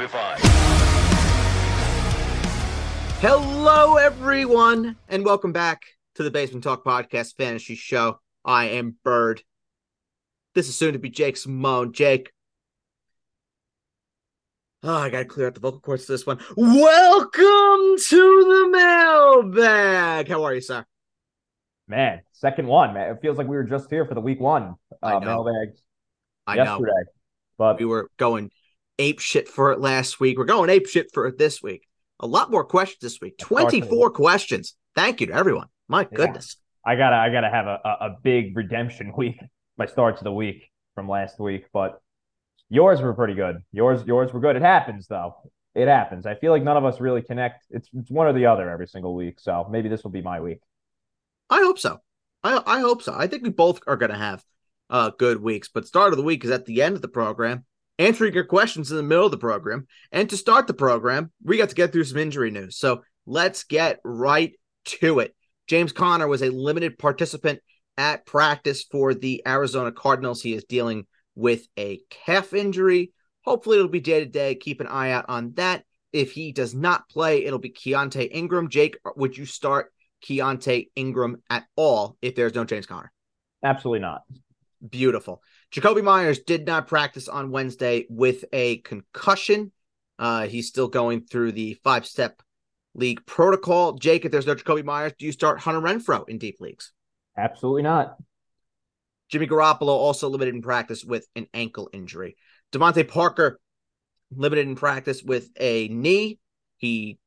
be fine. Hello, everyone, and welcome back to the Basement Talk Podcast Fantasy Show. I am Bird. This is soon to be Jake Simone. Jake. Oh, I gotta clear out the vocal cords to this one. Welcome to the mailbag. How are you, sir? Man, second one, man. It feels like we were just here for the week one I uh, know. mailbag I know. yesterday. But We were going ape shit for it last week. We're going ape shit for it this week. A lot more questions this week. Of it 24 questions. Thank you to everyone. My Yeah. goodness. I gotta I gotta have a, a, a big redemption week, my start to the week from last week. But yours were pretty good. Yours yours were good. It happens though. It happens. I feel like none of us really connect. It's it's one or the other every single week. So maybe this will be my week. I hope so. I I hope so. I think we both are going to have uh good weeks. But start of the week is at the end of the program, answering your questions in the middle of the program, and to start the program, we got to get through some injury news. So let's get right to it. James Conner was a limited participant at practice for the Arizona Cardinals. He is dealing with a calf injury. Hopefully, it'll be day to day. Keep an eye out on that. If he does not play, it'll be Keaontay Ingram. Jake, would you start Keaontay Ingram at all if there's no James Conner? Absolutely not. Beautiful. Jakobi Meyers did not practice on Wednesday with a concussion. Uh, he's still going through the five step league protocol. Jake, if there's no Jakobi Meyers, do you start Hunter Renfrow in deep leagues? Absolutely not. Jimmy Garoppolo also limited in practice with an ankle injury. DeVante Parker limited in practice with a knee. He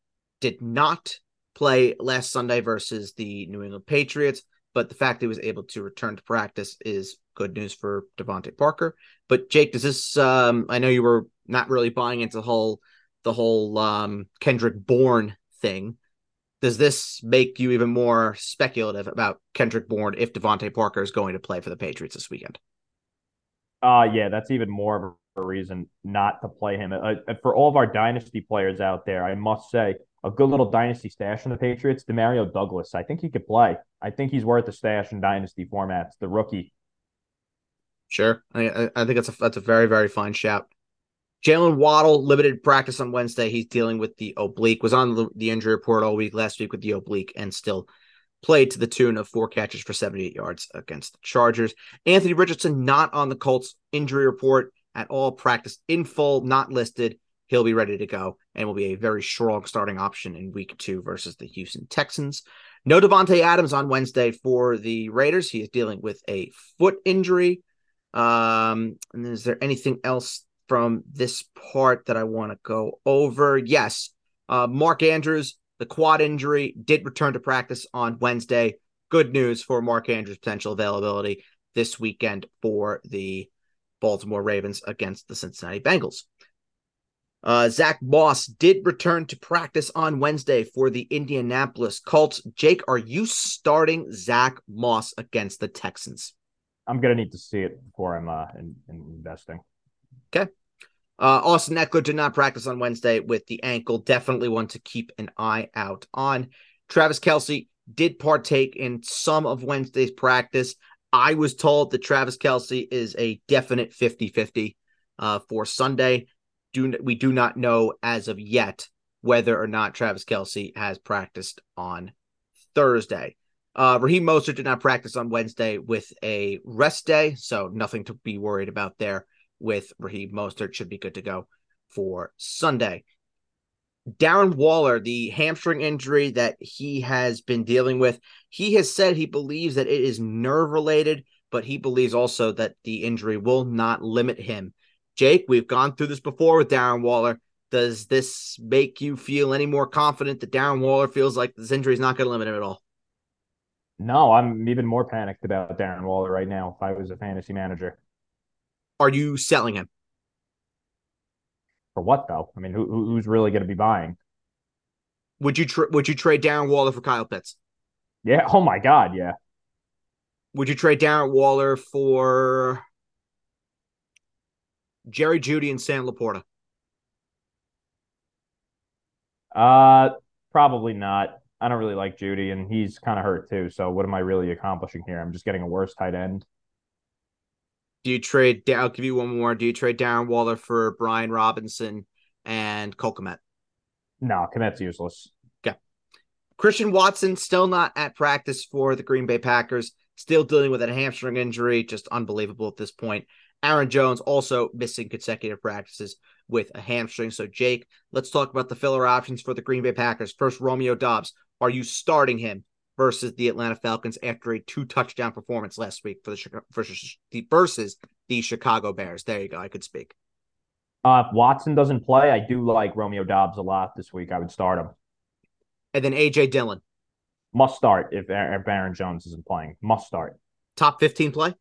did not play last Sunday versus the New England Patriots, but the fact he was able to return to practice is good news for DeVante Parker. But Jake, does this um I know you were not really buying into the whole the whole um Kendrick Bourne thing. Does this make you even more speculative about Kendrick Bourne if DeVante Parker is going to play for the Patriots this weekend? Uh yeah, that's even more of a reason not to play him. Uh, for all of our dynasty players out there, I must say a good little dynasty stash in the Patriots, Demario Douglas. I think he could play. I think he's worth a stash in dynasty formats. The rookie. Sure, I, I- think that's a that's a very very fine shout. Jaylen Waddle limited practice on Wednesday. He's dealing with the oblique. Was on the, injury report all week last week with the oblique, and still played to the tune of four catches for 78 yards against the Chargers. Anthony Richardson not on the Colts injury report at all. Practice in full, not listed. He'll be ready to go and will be a very strong starting option in week two versus the Houston Texans. No Davante Adams on Wednesday for the Raiders. He is dealing with a foot injury. Um, and is there anything else from this part that I want to go over? Yes. Uh, Mark Andrews, the quad injury, did return to practice on Wednesday. Good news for Mark Andrews' potential availability this weekend for the Baltimore Ravens against the Cincinnati Bengals. Uh, Zack Moss did return to practice on Wednesday for the Indianapolis Colts. Jake, are you starting Zack Moss against the Texans? I'm gonna need to see it before I'm uh in, in investing. Okay. Uh, Austin Ekeler did not practice on Wednesday with the ankle. Definitely one to keep an eye out on. Travis Kelce did partake in some of Wednesday's practice. I was told that Travis Kelce is a definite 50 50 uh, for Sunday. Do we do not know as of yet whether or not Travis Kelce has practiced on Thursday. Uh, Raheem Mostert did not practice on Wednesday with a rest day, so nothing to be worried about there with Raheem Mostert. Should be good to go for Sunday. Darren Waller, the hamstring injury that he has been dealing with, he has said he believes that it is nerve related, but he believes also that the injury will not limit him. Jake, we've gone through this before with Darren Waller. Does this make you feel any more confident that Darren Waller feels like this injury is not going to limit him at all? No, I'm even more panicked about Darren Waller right now if I was a fantasy manager. Are you selling him? For what though? I mean, who who- who's really going to be buying? Would you tr- would you trade Darren Waller for Kyle Pitts? Yeah. Oh my God. Yeah. Would you trade Darren Waller for Jerry Jeudy and Sam LaPorta? Uh, probably not. I don't really like Jeudy, and he's kind of hurt too. So what am I really accomplishing here? I'm just getting a worse tight end. Do you trade? I'll give you one more. Do you trade Darren Waller for Brian Robinson and Cole Kmet. No, Kmet's useless. Okay. Christian Watson still not at practice for the Green Bay Packers, still dealing with a hamstring injury, just unbelievable at this point. Aaron Jones also missing consecutive practices with a hamstring. So, Jake, let's talk about the filler options for the Green Bay Packers. First, Romeo Doubs. Are you starting him versus the Atlanta Falcons after a two touchdown performance last week for the versus the versus the Chicago Bears? There you go. I could speak. Uh, if Watson doesn't play, I do like Romeo Doubs a lot this week. I would start him. And then AJ Dillon. Must start if Aaron Jones isn't playing. Must start. Top 15 play?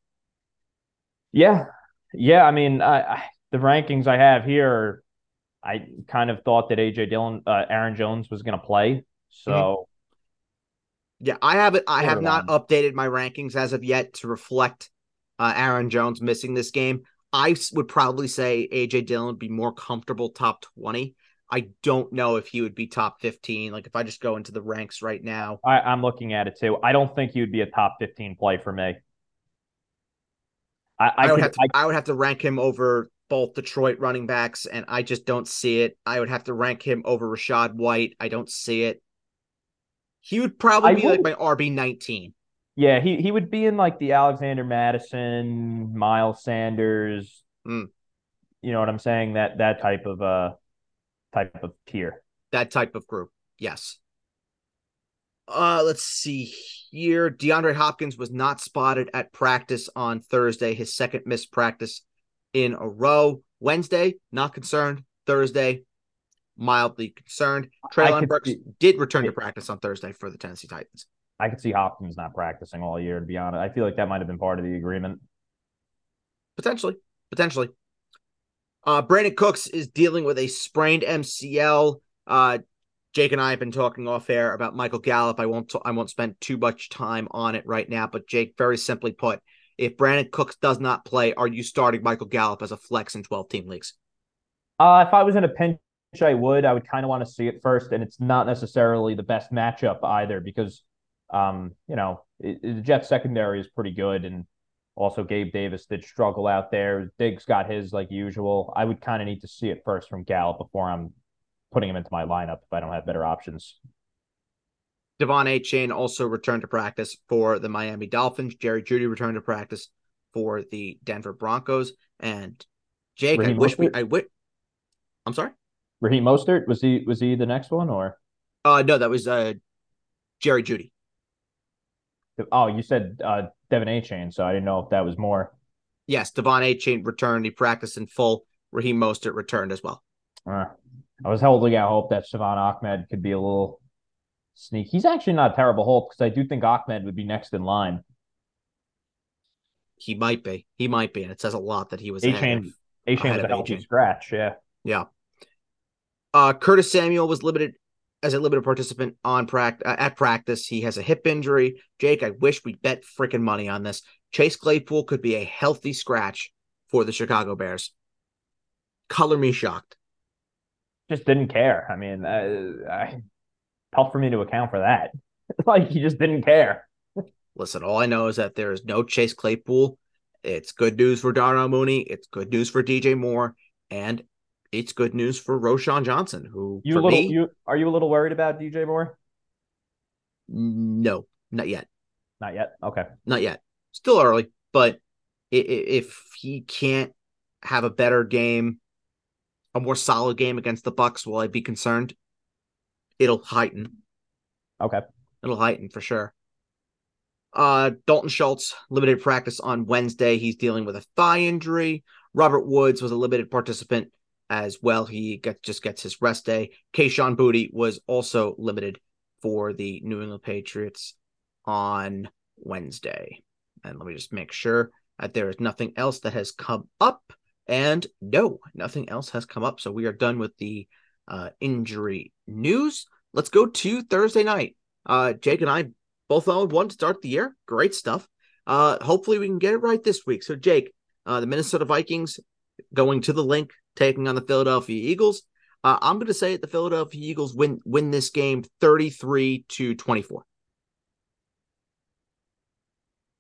Yeah, yeah, I mean, I, I, the rankings I have here, I kind of thought that AJ Dillon, uh, Aaron Jones was going to play. So, yeah, I haven't I have not updated my rankings as of yet to reflect uh, Aaron Jones missing this game. I would probably say AJ Dillon would be more comfortable top twenty. I don't know if he would be top 15. Like if I just go into the ranks right now. I, am looking at it too. I don't think he would be a top 15 play for me. I, I, I would could, have to, I, I would have to rank him over both Detroit running backs, and I just don't see it. I would have to rank him over Rachaad White. I don't see it. He would probably be would. like my RB nineteen. Yeah, he he would be in like the Alexander Mattison, Miles Sanders. Mm. You know what I'm saying? That that type of uh type of tier. That type of group. Yes. Uh, let's see here. DeAndre Hopkins was not spotted at practice on Thursday, his second missed practice in a row. Wednesday, not concerned. Thursday, mildly concerned. Treylon Burks see, did return to practice on Thursday for the Tennessee Titans. I could see Hopkins not practicing all year, to be honest. I feel like that might have been part of the agreement. Potentially. Potentially. Uh, Brandin Cooks is dealing with a sprained MCL. Uh, Jake and I have been talking off air about Michael Gallup. I won't. T- I won't spend too much time on it right now. But Jake, very simply put, if Brandin Cooks does not play, are you starting Michael Gallup as a flex in twelve team leagues? Uh, if I was in a pinch, I would. I would kind of want to see it first, and it's not necessarily the best matchup either because, um, you know, it, it, the Jets secondary is pretty good, and also Gabe Davis did struggle out there. Diggs got his like usual. I would kind of need to see it first from Gallup before I'm putting him into my lineup if I don't have better options. De'Von Achane also returned to practice for the Miami Dolphins. Jerry Jeudy returned to practice for the Denver Broncos. And Jake, Raheem I wish Mostert? we I wish I'm sorry? Raheem Mostert? Was he was he the next one or uh no, that was uh Jerry Jeudy. Oh, you said uh Devon chain, so I didn't know if that was more. Yes, De'Von Achane returned. He practiced in full. Raheem Mostert returned as well. Uh, I was holding out hope that Salvon Ahmed could be a little sneak. He's actually not a terrible hope because I do think Ahmed would be next in line. He might be. He might be, and it says a lot that he was Achane. A chain was a healthy scratch. Yeah. Yeah. Uh, Curtis Samuel was limited as a limited participant on practice uh, at practice. He has a hip injury. Jake, I wish we bet freaking money on this. Chase Claypool could be a healthy scratch for the Chicago Bears. Color me shocked just didn't care. I mean, uh, I, tough for me to account for that. like he just didn't care. Listen, all I know is that there is no Chase Claypool. It's good news for Darnell Mooney. It's good news for DJ Moore, and it's good news for Roschon Johnson. Who you little me, you are you a little worried about DJ Moore? No, not yet. Not yet. Okay, not yet. Still early, but if he can't have a better game a more solid game against the Bucs, will I be concerned? It'll heighten. Okay. It'll heighten for sure. Uh, Dalton Schultz limited practice on Wednesday. He's dealing with a thigh injury. Robert Woods was a limited participant as well. He just gets his rest day. Kayshon Boutte was also limited for the New England Patriots on Wednesday. And let me just make sure that there is nothing else that has come up. And no, nothing else has come up. So we are done with the uh, injury news. Let's go to Thursday night. Uh, Jake and I both owned one to start the year. Great stuff. Uh, hopefully we can get it right this week. So Jake, uh, the Minnesota Vikings going to the Linc, taking on the Philadelphia Eagles. Uh, I'm going to say that the Philadelphia Eagles win win this game 33 to 24.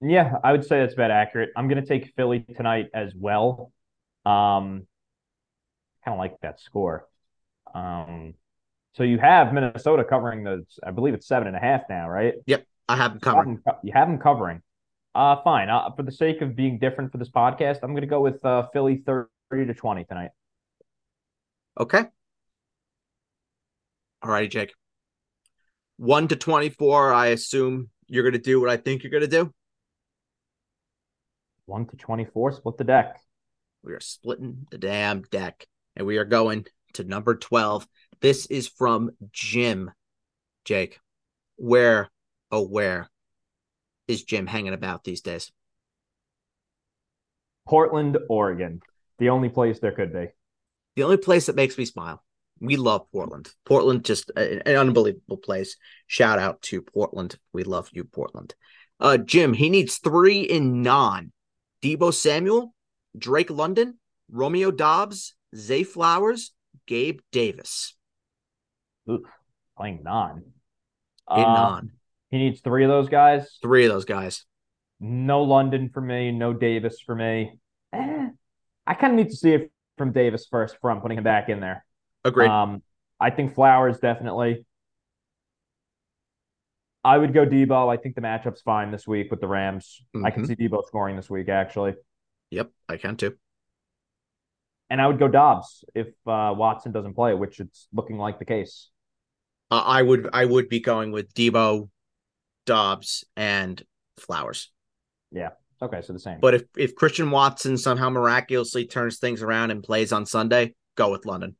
Yeah, I would say that's about accurate. I'm going to take Philly tonight as well. Um, kind of like that score. Um, so you have Minnesota covering the, I believe it's seven and a half now, right? Yep, I have them covering. you have them covering. Uh, fine. Uh, for the sake of being different for this podcast, I'm going to go with uh, Philly 30 to 20 tonight. Okay. All righty, Jake. One to twenty-four. I assume you're gonna do what I think you're gonna do. 1 to 24, split the deck. We are splitting the damn deck, and we are going to number twelve. This is from Jim. Jake, where, oh where, is Jim hanging about these days? Portland, Oregon. The only place there could be. The only place that makes me smile. We love Portland. Portland, just a- an unbelievable place. Shout out to Portland. We love you, Portland. Uh, Jim, he needs three in non. Deebo Samuel, Drake London, Romeo Doubs, Zay Flowers, Gabe Davis. Playing non. In Uh, non. He needs three of those guys. Three of those guys. No London for me. No Davis for me. Eh, I kind of need to see it from Davis first I'm putting him back in there. Agreed. Um, I think Flowers definitely. I would go Deebo. I think the matchup's fine this week with the Rams. I can Mhm. see Deebo scoring this week actually, yep, I can too. and I would go Doubs if uh, Watson doesn't play, which it's looking like the case. Uh, I would I would be going with Deebo, Doubs, and Flowers. Okay, so the same. But if if Christian Watson somehow miraculously turns things around and plays on Sunday, go with London.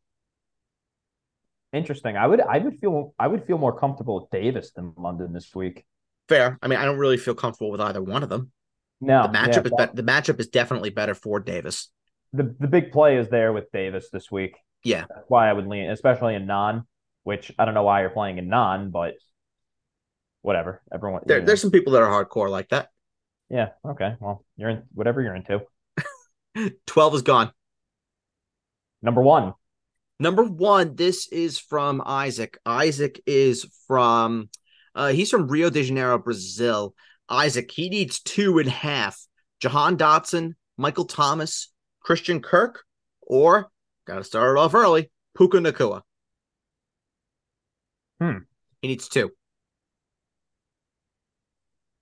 Interesting. I would I would feel I would feel more comfortable with Davis than London this week. Fair. I mean, I don't really feel comfortable with either one of them. No, The matchup is better. The matchup is definitely better for Davis. the the big play is there with Davis this week. Yeah. That's why I would lean, especially in non, which I don't know why you're playing in non, but whatever. Everyone There, there's some people that are hardcore like that. Yeah, okay. Well, you're in whatever you're into. Twelve is gone. Number one. Number one, this is from Isaac. Isaac is from uh he's from Rio de Janeiro, Brazil. Isaac, he needs two and a half. Jahan Dotson, Michael Thomas, Christian Kirk, or gotta start it off early, Puka Nacua. Hmm. He needs two.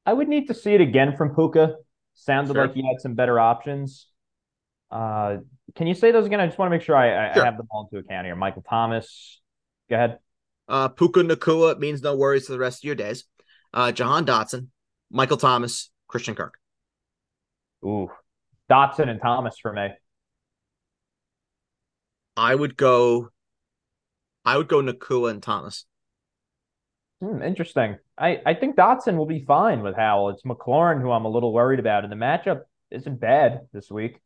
I would need to see it again from Puka. Sounded Sure. like he had some better options. Uh, can you say those again? I just want to make sure I, I, Sure. I have them all into account here. Michael Thomas. Go ahead. Uh Puka Nacua means no worries for the rest of your days. Uh Jahan Dotson, Michael Thomas, Christian Kirk. Ooh, Dotson and Thomas for me. I would go I would go Nacua and Thomas. Hmm, interesting. I, I think Dotson will be fine with Howell. It's McLaurin who I'm a little worried about, and the matchup isn't bad this week.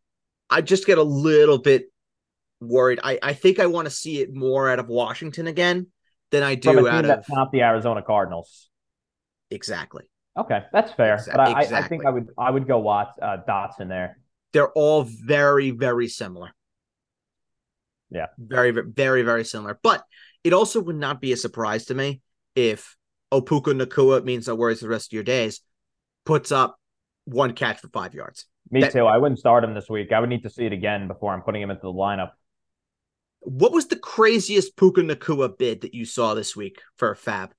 I just get a little bit worried. I, I think I want to see it more out of Washington again than I do out of not the Arizona Cardinals. exactly. Okay, that's fair. Exa- but I, I- I think I would I would go Watts uh, Dotson there. They're all very very similar. Yeah. very ve- very very similar. But it also would not be a surprise to me if Opuka Nacua means no worries the rest of your days puts up one catch for five yards. Me That- too. I wouldn't start him this week. I would need to see it again before I'm putting him into the lineup. What was the craziest Puka Nacua bid that you saw this week for a fab?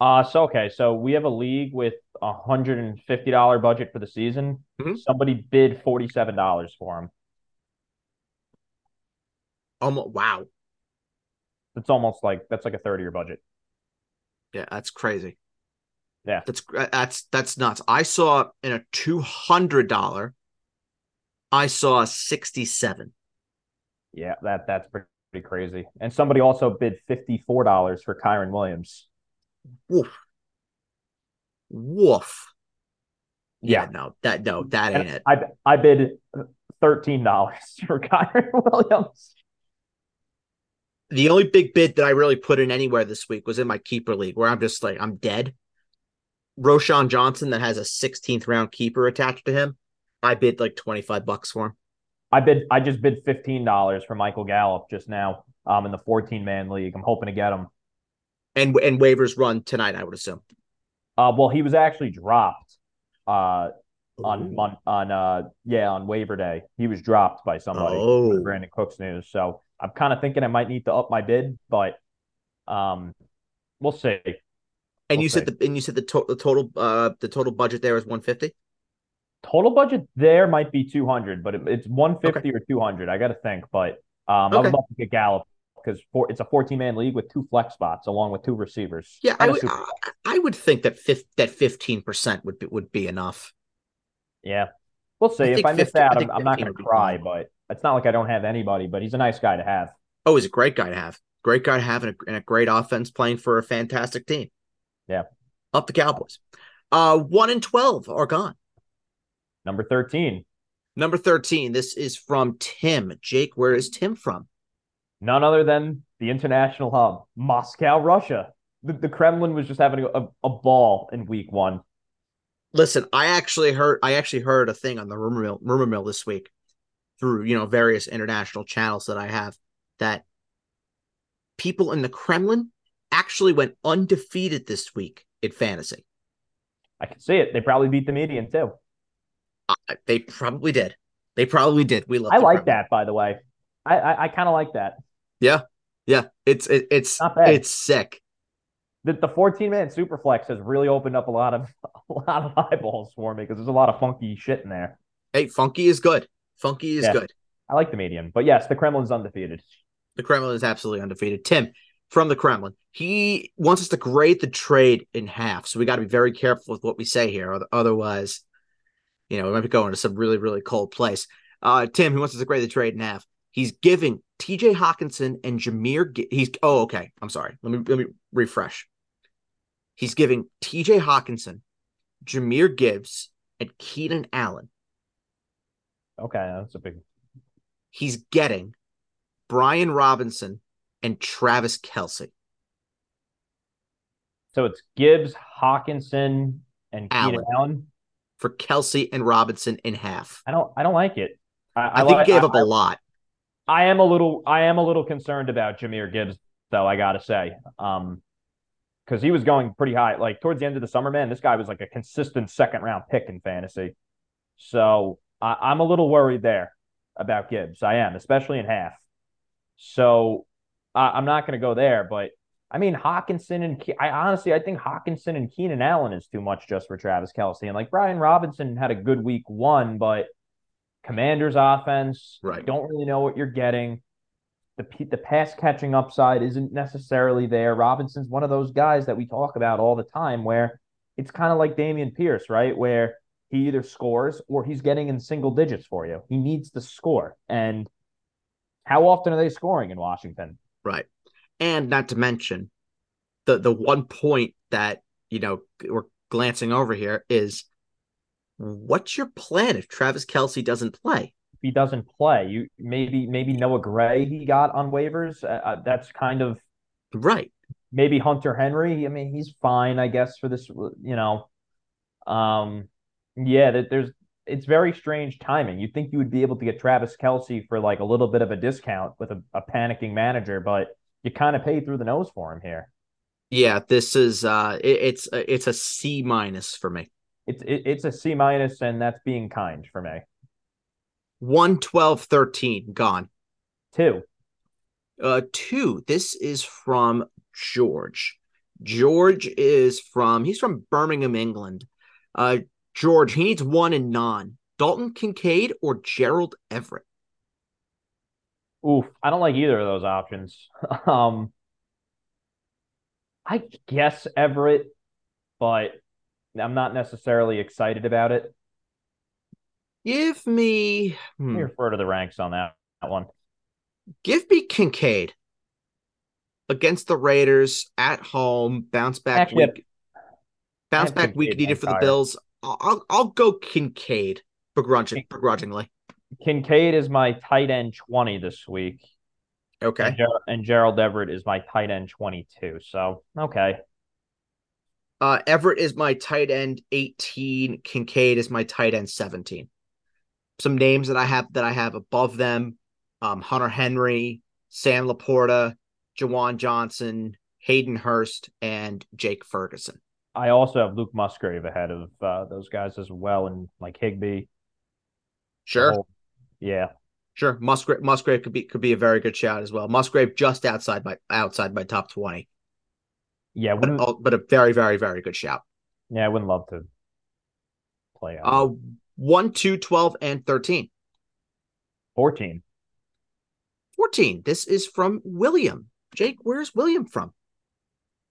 Uh so okay, so we have a league with a hundred and fifty dollar budget for the season. Mhm. Somebody bid forty seven dollars for him. Almost wow. It's almost like that's like a third of your budget. Yeah, that's crazy. Yeah. That's uh, that's that's nuts. I saw in a two hundred dollar, I saw sixty seven. Yeah, that that's pretty, crazy. And somebody also bid fifty four dollars for Kyren Williams. Woof. Woof. Yeah. no, that no, that ain't And it. I I bid thirteen dollars for Kyren Williams. The only big bid that I really put in anywhere this week was in my keeper league, where I'm just like I'm dead. Roschon Johnson, that has a 16th round keeper attached to him, I bid like 25 bucks for him. I bid I just bid fifteen dollars for Michael Gallup just now um in the fourteen man league. I'm hoping to get him. And and waivers run tonight, I would assume. Uh well he was actually dropped uh Ooh. on on uh yeah on waiver day. He was dropped by somebody. Oh. Brandin Cooks news. So I'm kind of thinking I might need to up my bid, but um, we'll see. And We'll you see. said the and you said the, to- the total uh the total budget there is 150. Total budget there might be 200, but it, it's 150 or 200. I got to think, but um, I Okay. would love to get Gallup because for, it's a 14 man league with two flex spots along with two receivers. Yeah, I would I, I would think that fif- that 15% would be, would be enough. yeah, we'll see. I if I miss 50 I out, I'm, I'm not 15 going to cry, but it's not like I don't have anybody. But he's a nice guy to have. Oh, he's a great guy to have. Great guy to have and a, and a great offense playing for a fantastic team. Yeah. Up the Cowboys. Uh 1 and 12 are gone. Number 13, Number 13, this is from Tim. Jake, where is Tim from? none other than the international hub, Moscow, Russia. The, the Kremlin was just having a, a ball in week one. Listen, I actually heard I actually heard a thing on the rumor mill rumor mill this week through, you know, various international channels that I have that people in the Kremlin actually went undefeated this week in fantasy. I can see it. They probably beat the median too. I, they probably did. They probably did. We love I like Kremlin. that, by the way. I I, I kind of like that. Yeah. Yeah. It's it, it's it's sick. The the 14 man superflex has really opened up a lot of a lot of eyeballs for me because there's a lot of funky shit in there. Hey, Funky is good. Funky is Yeah. good. I like the median, but yes, the Kremlin's undefeated. The Kremlin is absolutely undefeated. Tim from the Kremlin. He wants us to grade the trade in half. So we got to be very careful with what we say here. Otherwise, you know, we might be going to some really, really cold place. Uh, Tim, he wants us to grade the trade in half. He's giving TJ Hockenson and Jahmyr. Gi- He's oh, okay. I'm sorry. Let me let me refresh. He's giving TJ Hockenson, Jahmyr Gibbs, and Keenan Allen. Okay, that's a big. He's getting Brian Robinson and Travis Kelce. So it's Gibbs, Hockenson, and Allen. Allen. for Kelce and Robinson in half. I don't I don't like it. I, I, think like- he gave I- up a lot. I am a little I am a little concerned about Jahmyr Gibbs though, I gotta say. Um because he was going pretty high. Like towards the end of the summer, man, this guy was like a consistent second round pick in fantasy. So I, I'm a little worried there about Gibbs. I am, especially in half. So I, I'm not going to go there, but I mean Hockenson and Ke- I honestly I think Hockenson and Keenan Allen is too much just for Travis Kelce. And like Brian Robinson had a good week one, but Commanders offense, Right. don't really know what you're getting. The p- the pass catching upside isn't necessarily there. Robinson's one of those guys that we talk about all the time where it's kind of like Dameon Pierce, right? Where he either scores or he's getting in single digits for you. He needs to score. And how often are they scoring in Washington? Right. And not to mention the the one point that, you know, we're glancing over here is what's your plan if Travis Kelce doesn't play? If he doesn't play, you maybe maybe Noah Gray he got on waivers. Uh, uh, that's kind of Right. maybe Hunter Henry. I mean, he's fine, I guess, for this. You know, um, yeah. That there's it's very strange timing. You'd think you would be able to get Travis Kelce for like a little bit of a discount with a, a panicking manager, but you kind of pay through the nose for him here. Yeah, this is uh it, it's it's a C minus for me. It's it, it's a C minus, and that's being kind for me. 112 13 gone. Two. Uh, two. This is from George. George is from he's from Birmingham, England. Uh, George, he needs one and non. Dalton Kincaid or Gerald Everett. Oof, I don't like either of those options. um, I guess Everett, but I'm not necessarily excited about it. Give me, Let hmm, me refer to the ranks on that, that one. give me Kincaid against the Raiders at home. Bounce back week. Bounce back week needed for the. Bills. I'll, I'll go Kincaid begrudging, begrudgingly. Kincaid is my tight end 20 this week, Okay. and, Ger- and Gerald Everett is my tight end 22. So, okay. Uh, Everett is my tight end 18. Kincaid is my tight end 17. Some names that I have that I have above them: um, Hunter Henry, Sam LaPorta, Juwan Johnson, Hayden Hurst, and Jake Ferguson. I also have Luke Musgrave ahead of uh, those guys as well, and like Higbee. Sure. whole- yeah. Sure, Musgrave Musgrave could be could be a very good shout as well. Musgrave just outside my outside my top twenty. Yeah, but, wouldn't, but a very very very good shout. yeah, I wouldn't love to play Uh, one, two, 12, and 13. 14. 14. This is from William. Jake, where's William from?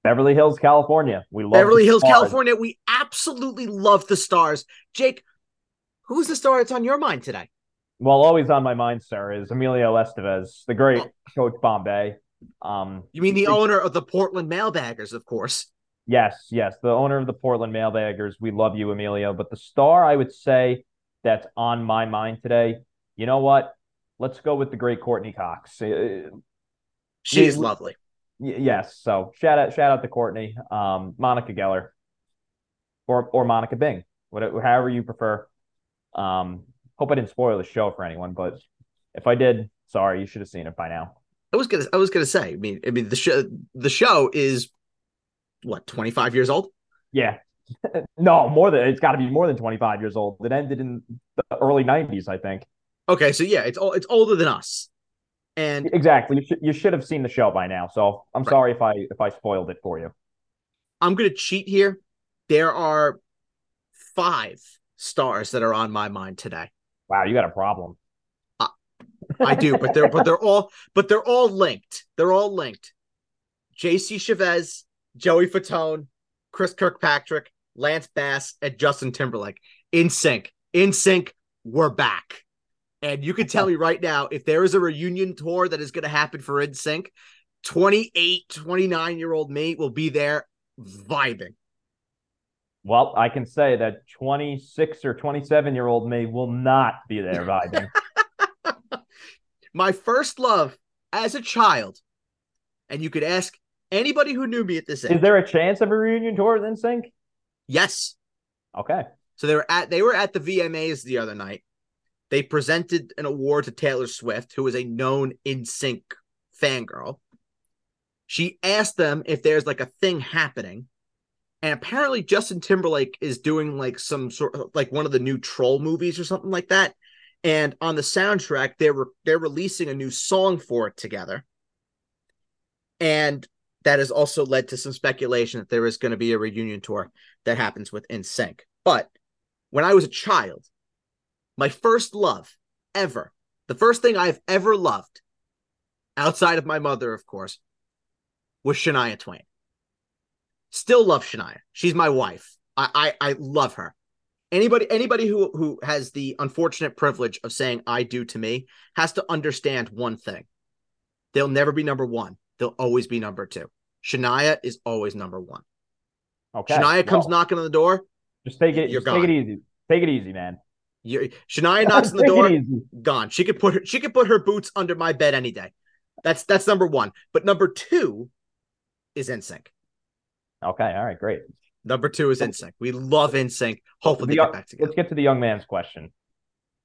Beverly Hills, California. We love Beverly Hills, Stars. California. We absolutely love the stars. Jake, who's the star that's on your mind today? Well, always on my mind, sir, is Emilio Estevez, the great Oh. Coach Bombay. Um, You mean the owner of the Portland Mailbaggers, of course. Yes, yes, the owner of the Portland Mailbaggers. We love you, Emilio. But the star, I would say, that's on my mind today. You know what? Let's go with the great Courteney Cox. Uh, She's Yeah, lovely. Y- yes, so shout out, shout out to Courtney, um, Monica Geller, or or Monica Bing, whatever, however you prefer. Um, hope I didn't spoil the show for anyone, but if I did, sorry, you should have seen it by now. I was gonna I was gonna say, I mean, I mean the show the show is what, 25 years old? Yeah. no, more than it's got to be more than 25 years old. It ended in the early 90s, I think. Okay, so yeah, it's all it's older than us. And Exactly. You should you should have seen the show by now. So I'm Right. sorry if I if I spoiled it for you. I'm gonna cheat here. There are five stars that are on my mind today. Wow, you got a problem. I do, but they're but they're all but they're all linked. They're all linked. JC Chasez, Joey Fatone, Chris Kirkpatrick, Lance Bass, and Justin Timberlake NSYNC. In sync, we're back. And you can tell me right now if there is a reunion tour that is going to happen for NSYNC, 28, 29 year old me will be there vibing. Well, I can say that 26 or 27 year old me will not be there vibing. My first love as a child, and you could ask anybody who knew me at this age. Is there a chance of a reunion tour with NSYNC? yes. Okay. So they were at they were at the VMAs the other night. They presented an award to Taylor Swift, who is a known NSYNC fangirl. She asked them if there's like a thing happening. And apparently Justin Timberlake is doing like some sort of like one of the new troll movies or something like that. And on the soundtrack, they were they're releasing a new song for it together. And that has also led to some speculation that there is going to be a reunion tour that happens with NSYNC. But when I was a child, my first love ever, the first thing I've ever loved, outside of my mother, of course, was Shania Twain. Still love Shania. She's my wife. I I, I love her. Anybody anybody who who has the unfortunate privilege of saying I do to me has to understand one thing. They'll never be number one. They'll always be number two. Shania is always number one. Okay. Shania comes Well, knocking on the door. Just take it. You're Just take it easy. Take it easy, man. You, Shania knocks on the door. gone. She could put her she could put her boots under my bed any day. That's that's number one. But number two is NSYNC. Okay. All right. Great. Number two is NSYNC. We love NSYNC. Hopefully they get back together. Let's get to the young man's question.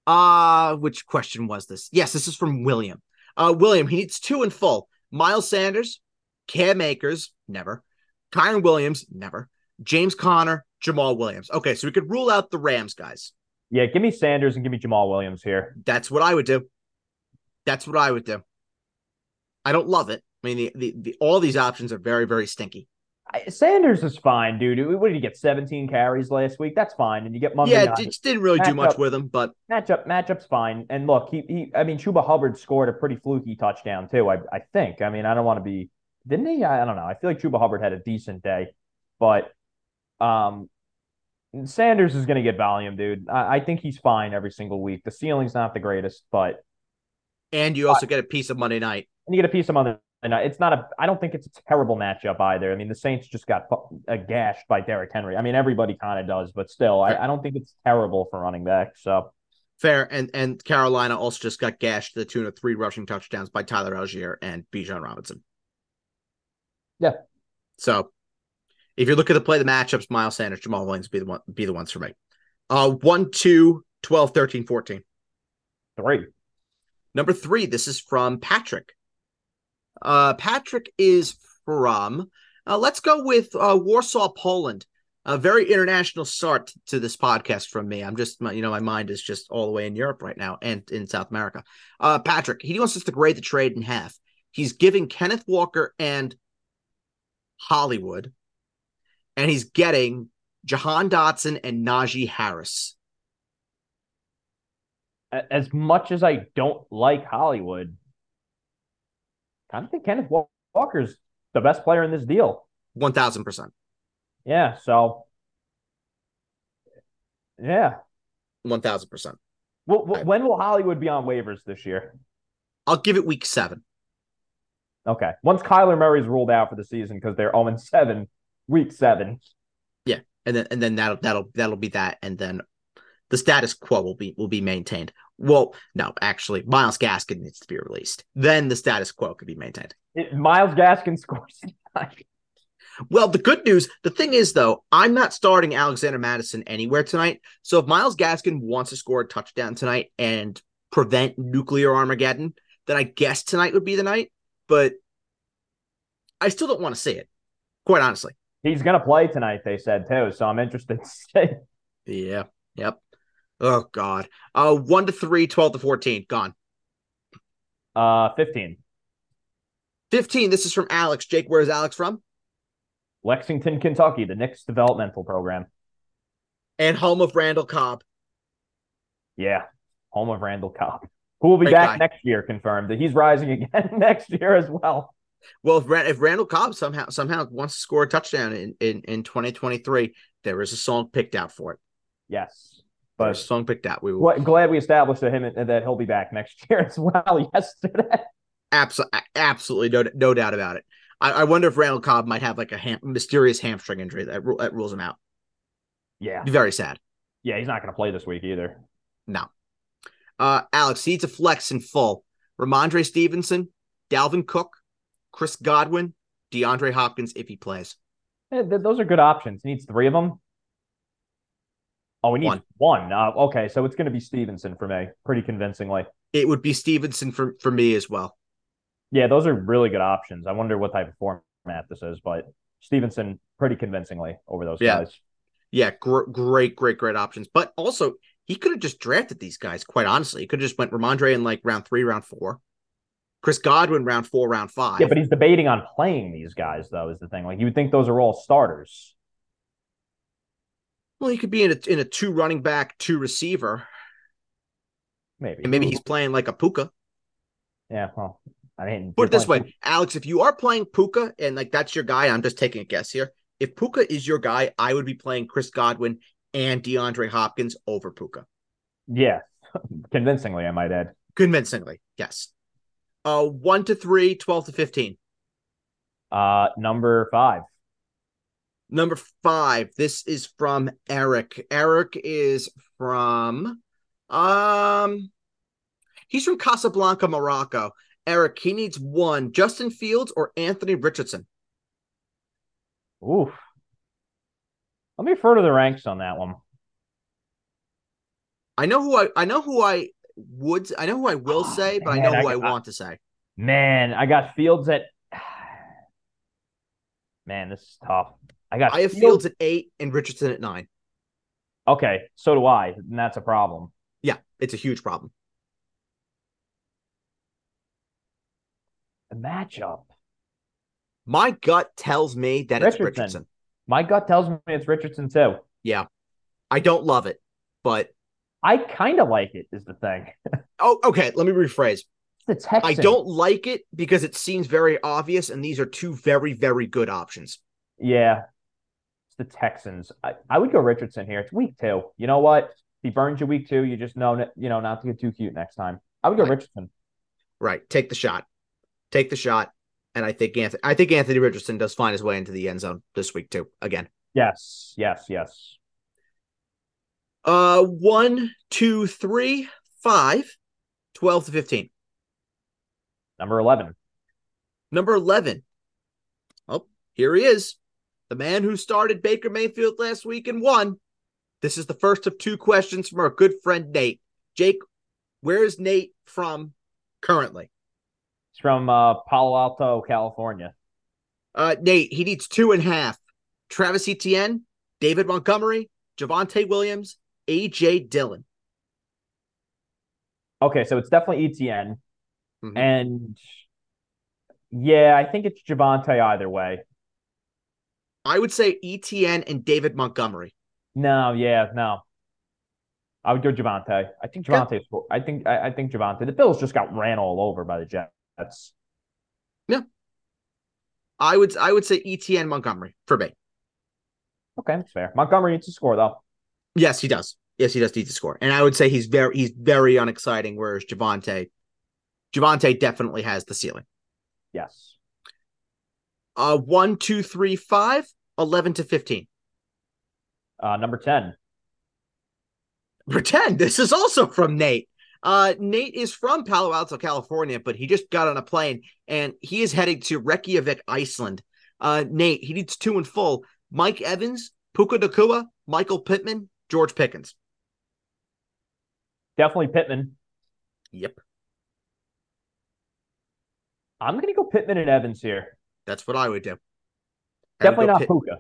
Uh which question was this? Yes, this is from William. Uh William, he needs two in full. Miles Sanders, Cam Akers, never. Kyren Williams, never. James Conner, Jamaal Williams. Okay, so we could rule out the Rams guys. Yeah, give me Sanders and give me Jamaal Williams here. That's what I would do. That's what I would do. I don't love it. I mean, the, the, the all these options are very, very stinky. I- Sanders is fine, dude. What did he get? 17 carries last week. That's fine. And you get Monday yeah, night. it just didn't really do much with him, but matchup matchup's fine. And look, he he I mean Chuba Hubbard scored a pretty fluky touchdown too. I I think. I mean, I don't want to be didn't he? I, I don't know. I feel like Chuba Hubbard had a decent day, but um Sanders is gonna get volume, dude. I, I think he's fine every single week. The ceiling's not the greatest, but and you also get a piece of Monday night. and you get a piece of Monday night. It's not a. I don't think it's a terrible matchup either. I mean, the Saints just got uh, gashed by Derrick Henry. I mean, everybody kind of does, but still, I, I don't think it's terrible for running back. So Fair, and and Carolina also just got gashed to the tune of three rushing touchdowns by Tyler Allgeier and Bijan Robinson. Yeah. So if you're looking to play the matchups, Miles Sanders, Jamaal Williams be the one be the ones for me. Uh 1, 2, 12, 13, 14. three. Number three, this is from Patrick. Uh, Patrick is from, uh, let's go with uh, Warsaw, Poland. a very international start to this podcast from me. I'm just, you know, my mind is just all the way in Europe right now and in South America. Uh, Patrick, he wants us to grade the trade in half. He's giving Kenneth Walker and Hollywood, and he's getting Jahan Dotson and Najee Harris. As much as I don't like Hollywood, I don't think Kenneth Walker's the best player in this deal. One thousand percent. Yeah. So. Yeah. One thousand percent. Well, when will Hollywood be on waivers this year? I'll give it week seven. Okay. Once Kyler Murray's ruled out for the season because they're 0 7, week seven. Yeah. And then and then that'll that'll that'll be that. And then the status quo will be will be maintained. Well, no, actually, Myles Gaskin needs to be released. Then the status quo could be maintained. It, Myles Gaskin scores. well, the good news, the thing is though, I'm not starting Alexander Mattison anywhere tonight. So if Myles Gaskin wants to score a touchdown tonight and prevent nuclear Armageddon, then I guess tonight would be the night. But I still don't want to see it, quite honestly. He's going to play tonight, they said too. So I'm interested to see. Yeah. Yep. Oh God. Uh, one to three, 12 to 14. Gone. Uh, 15. 15. This is from Alex. Jake, where is Alex from? Lexington, Kentucky, the Knicks developmental program. And home of Randall Cobb. Yeah. Home of Randall Cobb. Who will be Great back guy. next year, confirmed. That he's rising again next year as well. Well, if, if Randall Cobb somehow somehow wants to score a touchdown in, in, in 2023, there is a song picked out for it. Yes. But There's a song picked out. We will... glad we established that him and that he'll be back next year as well yesterday. Absolutely, absolutely, no, no doubt about it. I, I wonder if Randall Cobb might have like a ham, mysterious hamstring injury that, that rules him out. Yeah, be very sad. Yeah, he's not going to play this week either. No. Uh, Alex, he needs a flex in full. Rhamondre Stevenson, Dalvin Cook, Chris Godwin, DeAndre Hopkins if he plays. Yeah, th- those are good options. He needs three of them. Oh, we need one. one. Uh, okay, so it's going to be Stevenson for me, pretty convincingly. It would be Stevenson for, for me as well. Yeah, those are really good options. I wonder what type of format this is, but Stevenson pretty convincingly over those yeah. guys. Yeah, gr- great, great, great options. But also, he could have just drafted these guys. Quite honestly, he could have just went Rhamondre in like round three, round four. Chris Godwin round four, round five. Yeah, but he's debating on playing these guys though. Is the thing like you would think those are all starters. Well, he could be in a in a two running back, two receiver. Maybe. And maybe he's playing like a Puka. Yeah, well, I mean, put it this way, Alex, if you are playing Puka and like that's your guy, I'm just taking a guess here. If Puka is your guy, I would be playing Chris Godwin and DeAndre Hopkins over Puka. Yeah, convincingly, I might add. Convincingly, yes. Uh, one to three, 12 to 15. Uh, number five. Number five. This is from Eric. Eric is from um he's from Casablanca, Morocco. Eric, he needs one. Justin Fields or Anthony Richardson. Oof. Let me refer to the ranks on that one. I know who I I know who I would I know who I will oh, say, but man, I know who I, I want to say. Man, I got Fields at Man, this is tough. I got I have Fields, Fields at eight and Richardson at nine. Okay, so do I, and that's a problem. Yeah, it's a huge problem. The matchup. My gut tells me that Richardson. it's Richardson. My gut tells me it's Richardson too. Yeah. I don't love it, but I kind of like it, is the thing. oh, okay. Let me rephrase. The Texans. I don't like it because it seems very obvious, and these are two very, very good options. Yeah, It's the Texans. I, I would go Richardson here. It's week two. You know what? If he burns you week two, you just know you know not to get too cute next time. I would go right. Richardson. Right. Take the shot. Take the shot. And I think Anthony I think Anthony Richardson does find his way into the end zone this week too. Again. Yes. Yes. Yes. Uh one, two, three, five, 12 to 15. Number 11. Number 11. Oh, here he is the man who started Baker Mayfield last week and won. This is the first of two questions from our good friend Nate. Jake, where is Nate from currently? He's from uh, Palo Alto, California. Uh, Nate, he needs two and a half. Travis Etienne, David Montgomery, Javonte Williams, AJ Dillon. Okay, so it's definitely ETN. Mm-hmm. And yeah, I think it's Javonte either way. I would say ETN and David Montgomery. No, yeah, no. I would go Javonte. I think Javonte. Yeah. I think I, I think Javonte. The Bills just got ran all over by the Jets. Yeah. I would I would say ETN Montgomery for me. Okay, that's fair. Montgomery needs to score though. Yes, he does. Yes, he does need to score. And I would say he's very he's very unexciting, whereas Javonte Javonte definitely has the ceiling. Yes. Uh one, two, three, five, 11 to 15. Uh number 10. Number 10. This is also from Nate. Uh, Nate is from Palo Alto, California, but he just got on a plane and he is heading to Reykjavik, Iceland. Uh, Nate, he needs two in full. Mike Evans, Puka Nacua, Michael Pittman, George Pickens. Definitely Pittman. Yep. I'm going to go Pittman and Evans here. That's what I would do. Definitely not Pitt- Puka.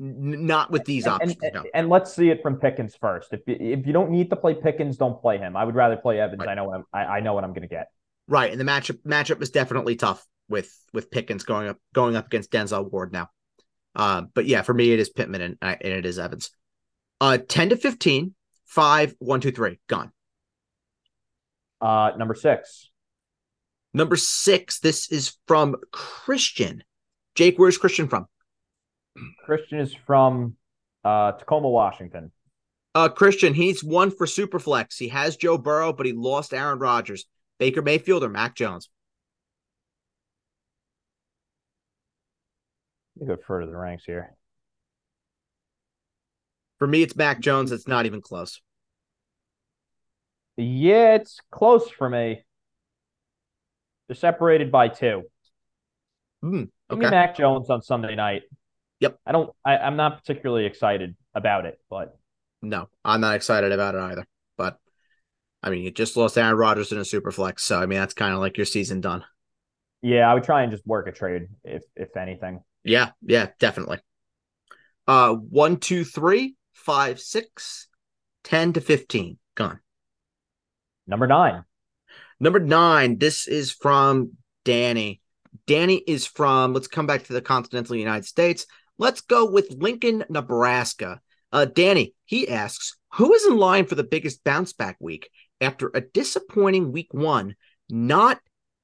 N- not with these and, options. And, no. and, let's see it from Pickens first. If you, if you don't need to play Pickens, don't play him. I would rather play Evans. Right. I know what I'm, I, I know what I'm going to get. Right, and the matchup matchup is definitely tough with with Pickens going up going up against Denzel Ward now. Uh, but yeah, for me it is Pittman and, and it is Evans. Uh, ten to 15, 5, 1, 2, 3, gone. Uh, number six. Number six. This is from Christian. Jake, where's Christian from? Christian is from uh, Tacoma, Washington. Uh, Christian, he's one for Superflex. He has Joe Burrow, but he lost Aaron Rodgers. Baker Mayfield or Mac Jones? You go further the ranks here. For me, it's Mac Jones. It's not even close. Yeah, it's close for me. They're separated by two. Mm, okay. Give me Mac Jones on Sunday night. Yep. I don't. I, I'm not particularly excited about it, but no, I'm not excited about it either. But I mean, you just lost Aaron Rodgers in a super flex, so I mean that's kind of like your season done. Yeah, I would try and just work a trade if if anything. Yeah, yeah, definitely. Uh, one, two, three, five, six, ten to fifteen. Gone. Number nine. Number nine. This is from Danny. Danny is from. Let's come back to the continental United States. Let's go with Lincoln, Nebraska. Uh, Danny, he asks, who is in line for the biggest bounce back week after a disappointing week one, not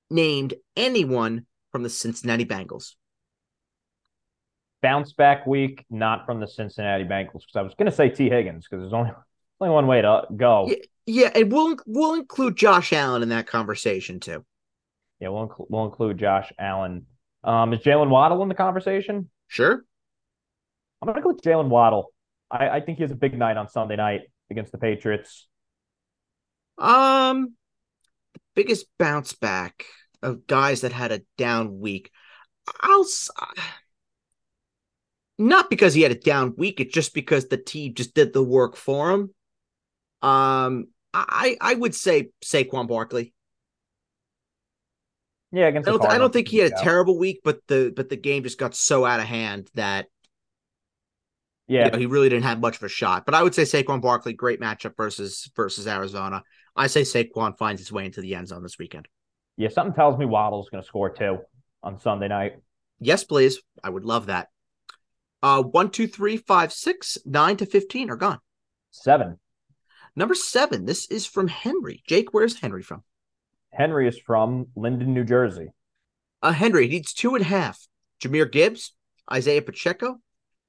named anyone from the Cincinnati Bengals? Bounce back week, not from the Cincinnati Bengals. Because I was going to say T. Higgins because there's only only one way to go. Yeah, yeah, and we'll we'll include Josh Allen in that conversation too. Yeah, we'll inc- we'll include Josh Allen. Um, is Jaylen Waddle in the conversation? Sure. I'm gonna go with Jaylen Waddle. I, I think he has a big night on Sunday night against the Patriots. Um, the biggest bounce back of guys that had a down week. I'll not because he had a down week. It's just because the team just did the work for him. Um, I I would say Saquon Barkley. Yeah, against I don't, I don't think he had a terrible week, but the but the game just got so out of hand that yeah, you know, he really didn't have much of a shot. But I would say Saquon Barkley, great matchup versus versus Arizona. I say Saquon finds his way into the end zone this weekend. Yeah, something tells me Waddle's going to score too on Sunday night. Yes, please. I would love that. Uh, one, two, three, five, six, nine to fifteen are gone. Seven. Number seven. This is from Henry. Jake, where's Henry from? Henry is from Linden, New Jersey. Uh, Henry needs two and a half. Jahmyr Gibbs, Isaiah Pacheco,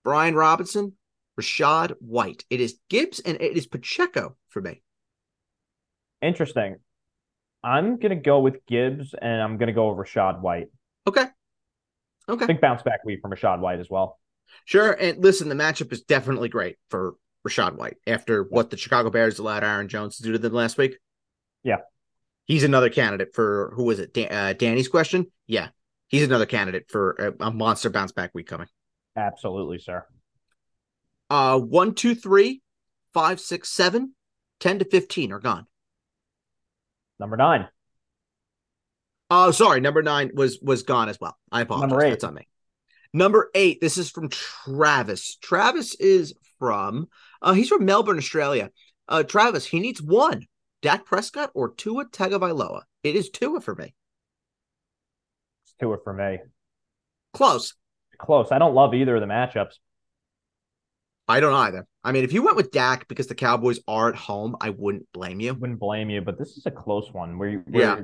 Brian Robinson, Rachaad White. It is Gibbs and it is Pacheco for me. Interesting. I'm gonna go with Gibbs and I'm gonna go with Rachaad White. Okay. Okay. Big bounce back week from Rachaad White as well. Sure. And listen, the matchup is definitely great for Rachaad White after what the Chicago Bears allowed Aaron Jones to do to them last week. Yeah. He's another candidate for who was it? Dan, uh, Danny's question. Yeah. He's another candidate for a, a monster bounce back week coming. Absolutely, sir. Uh, one, two, three, five, six, seven, 10 to 15 are gone. Number nine. Oh, uh, sorry. Number nine was was gone as well. I apologize. Number eight. That's on me. Number eight, this is from Travis. Travis is from, uh, he's from Melbourne, Australia. Uh, Travis, he needs one Dak Prescott or Tua Tagovailoa. It is Tua for me. It's Tua for me. Close. Close. I don't love either of the matchups. I don't either. I mean, if you went with Dak because the Cowboys are at home, I wouldn't blame you. Wouldn't blame you, but this is a close one where you. Where yeah.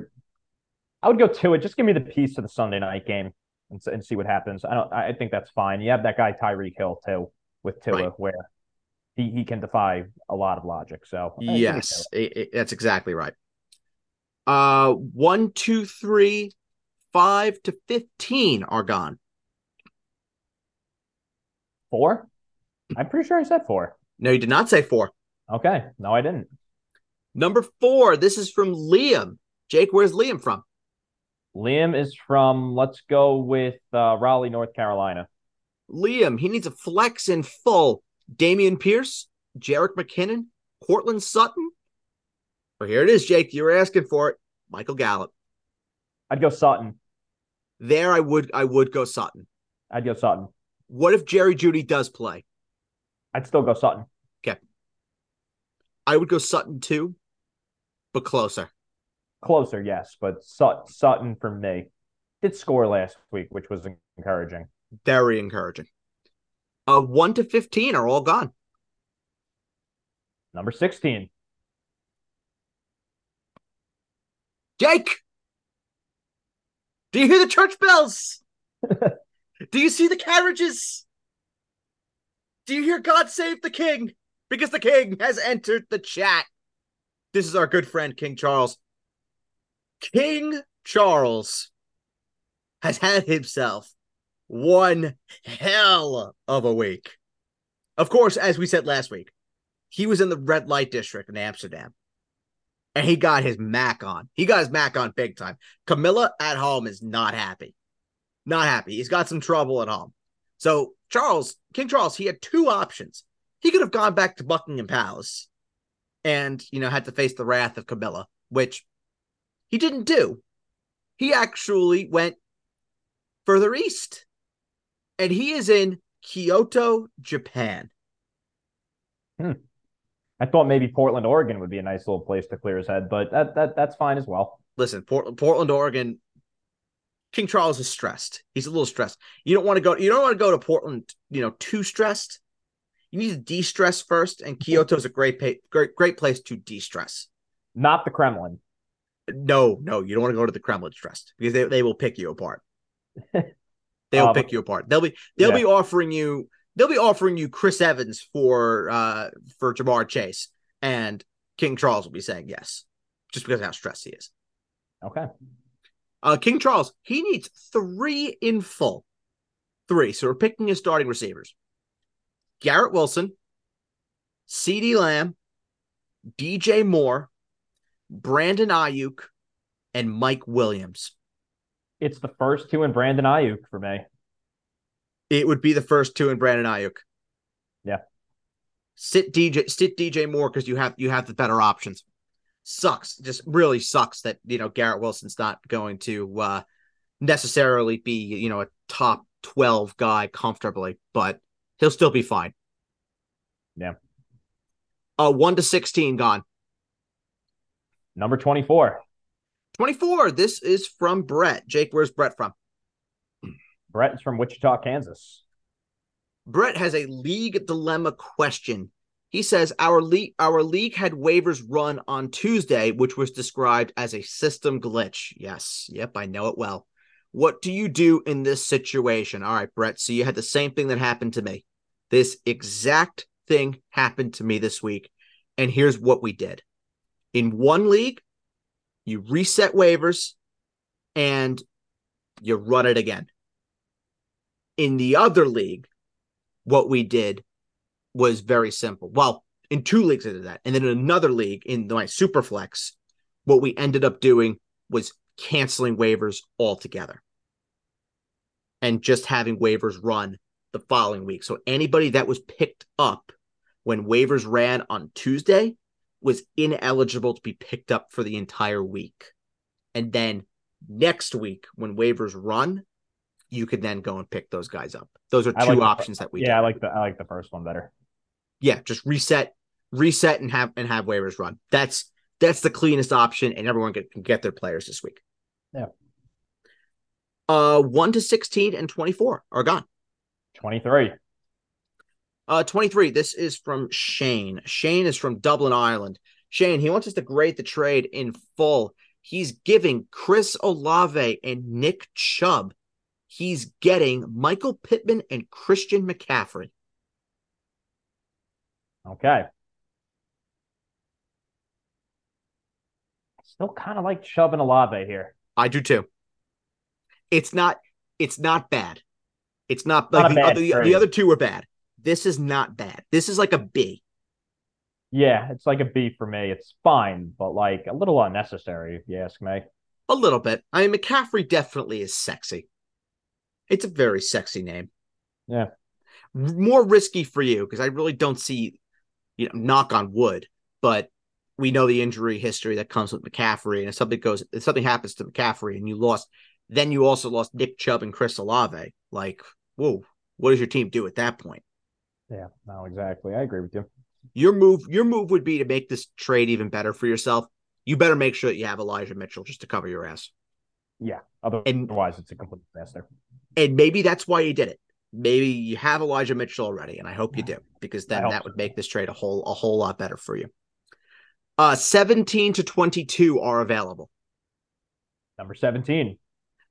I would go to it. Just give me the piece of the Sunday night game and, and see what happens. I don't. I think that's fine. You have that guy Tyreek Hill too with Tua, right. where he he can defy a lot of logic. So yes, it, it, that's exactly right. Uh, one, two, three, five to fifteen are gone. Four. I'm pretty sure I said four. No, you did not say four. Okay. No, I didn't. Number four. This is from Liam. Jake, where's Liam from? Liam is from, let's go with uh, Raleigh, North Carolina. Liam, he needs a flex in full. Dameon Pierce, Jerick McKinnon, Courtland Sutton. Well, here it is, Jake. You were asking for it. Michael Gallup. I'd go Sutton. There, I would. I would go Sutton. I'd go Sutton. What if Jerry Jeudy does play? I'd still go Sutton. Okay. I would go Sutton too, but closer. Closer, yes, but Sut- Sutton for me did score last week, which was encouraging. Very encouraging. Uh, one to fifteen are all gone. Number sixteen. Jake, do you hear the church bells? do you see the carriages? Do you hear God save the king? Because the king has entered the chat. This is our good friend, King Charles. King Charles has had himself one hell of a week. Of course, as we said last week, he was in the red light district in Amsterdam and he got his Mac on. He got his Mac on big time. Camilla at home is not happy. Not happy. He's got some trouble at home. So Charles, King Charles, he had two options. He could have gone back to Buckingham Palace and, you know, had to face the wrath of Camilla, which he didn't do. He actually went further east. And he is in Kyoto, Japan. Hmm. I thought maybe Portland, Oregon would be a nice little place to clear his head, but that that that's fine as well. Listen, Portland, Portland, Oregon, King Charles is stressed. He's a little stressed. You don't want to go. You don't want to go to Portland. You know, too stressed. You need to de-stress first, and Kyoto is a great, pay, great, great place to de-stress. Not the Kremlin. No, no, you don't want to go to the Kremlin stressed because they, they will pick you apart. They'll uh, pick you apart. They'll be they'll yeah. be offering you they'll be offering you Chris Evans for uh for Ja'Marr Chase, and King Charles will be saying yes, just because of how stressed he is. Okay. Uh, King Charles, he needs three in full. Three. So we're picking his starting receivers Garrett Wilson, CeeDee Lamb, DJ Moore, Brandon Aiyuk, and Mike Williams. It's the first two in Brandon Aiyuk for me. It would be the first two in Brandon Aiyuk. Yeah. Sit DJ sit DJ Moore because you have you have the better options sucks. Just really sucks that you know Garrett Wilson's not going to uh, necessarily be you know a top twelve guy comfortably, but he'll still be fine. Yeah. Uh, one to sixteen gone. Number twenty four. 24. This is from Brett. Jake, where's Brett from? Brett is from Wichita, Kansas. Brett has a league dilemma question he says our league our league had waivers run on Tuesday, which was described as a system glitch. Yes, yep, I know it well. What do you do in this situation? All right, Brett. So you had the same thing that happened to me. This exact thing happened to me this week. And here's what we did. In one league, you reset waivers and you run it again. In the other league, what we did was very simple. Well, in two leagues I did that. And then in another league, in my Superflex, what we ended up doing was canceling waivers altogether and just having waivers run the following week. So anybody that was picked up when waivers ran on Tuesday was ineligible to be picked up for the entire week. And then next week, when waivers run, you could then go and pick those guys up. Those are two like the- options that we yeah, I like the I like the first one better. yeah, just reset, reset, and have and have waivers run. That's that's the cleanest option, and everyone get, can get their players this week. Yeah. Uh, one to sixteen and twenty four are gone. Twenty three. Uh, twenty three. This is from Shane. Shane is from Dublin, Ireland. Shane, he wants us to grade the trade in full. He's giving Chris Olave and Nick Chubb. He's getting Michael Pittman and Christian McCaffrey. Okay. Still kind of like Chubb and Olave here. I do too. It's not. It's not bad. It's not Not like the other, the, the other two were bad. This is not bad. This is like a B. Yeah, it's like a B for me. It's fine, but like a little unnecessary, if you ask me. A little bit. I mean, McCaffrey definitely is sexy. It's a very sexy name. Yeah. More risky for you because I really don't see, you know, knock on wood, but we know the injury history that comes with McCaffrey. And if something goes, if something happens to McCaffrey and you lost, then you also lost Nick Chubb and Chris Olave. Like, whoa, what does your team do at that point? Yeah, no, exactly. I agree with you. Your move, your move would be to make this trade even better for yourself. You better make sure that you have Elijah Mitchell just to cover your ass. Yeah. Otherwise, it's a complete disaster. And maybe that's why you did it. Maybe you have Elijah Mitchell already, and I hope you do, because then that would make this trade a whole a whole lot better for you. Uh 17 to 22 are available. Number 17.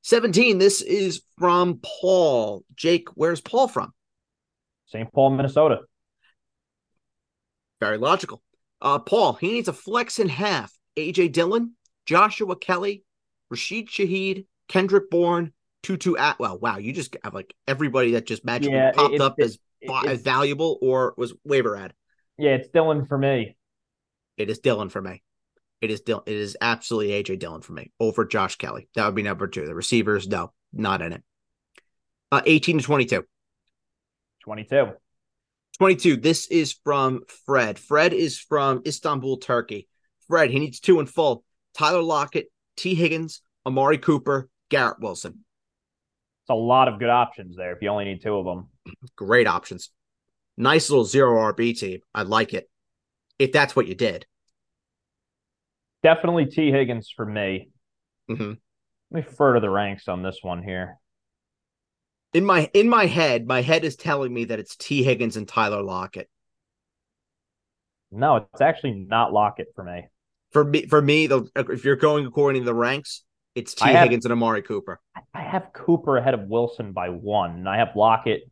17, this is from Paul. Jake, where's Paul from? St. Paul, Minnesota. Very logical. Uh Paul, he needs a flex in half. AJ Dillon, Joshua Kelley, Rashid Shaheed, Kendrick Bourne, Tutu Atwell. Wow, you just have like everybody that just magically Yeah, popped it- up it- as, It- as valuable or was waiver ad. yeah, it's Dillon for me. It is Dillon for me. It is Dillon. It is absolutely AJ Dillon for me over Josh Kelley. That would be number two. The receivers, no, not in it. Uh, 18 to 22. 22. 22. This is from Fred. Fred is from Istanbul, Turkey. Fred, he needs two in full. Tyler Lockett, T. Higgins, Amari Cooper, Garrett Wilson. It's a lot of good options there if you only need two of them. Great options. Nice little zero RB team. I like it. If that's what you did. Definitely T. Higgins for me. Mm-hmm. Let me further the ranks on this one here. In my in my head, my head is telling me that it's T. Higgins and Tyler Lockett. No, it's actually not Lockett for me. For me, for me, the if you're going according to the ranks, it's T. Have- Higgins and Amari Cooper. I have Cooper ahead of Wilson by one, and I have Lockett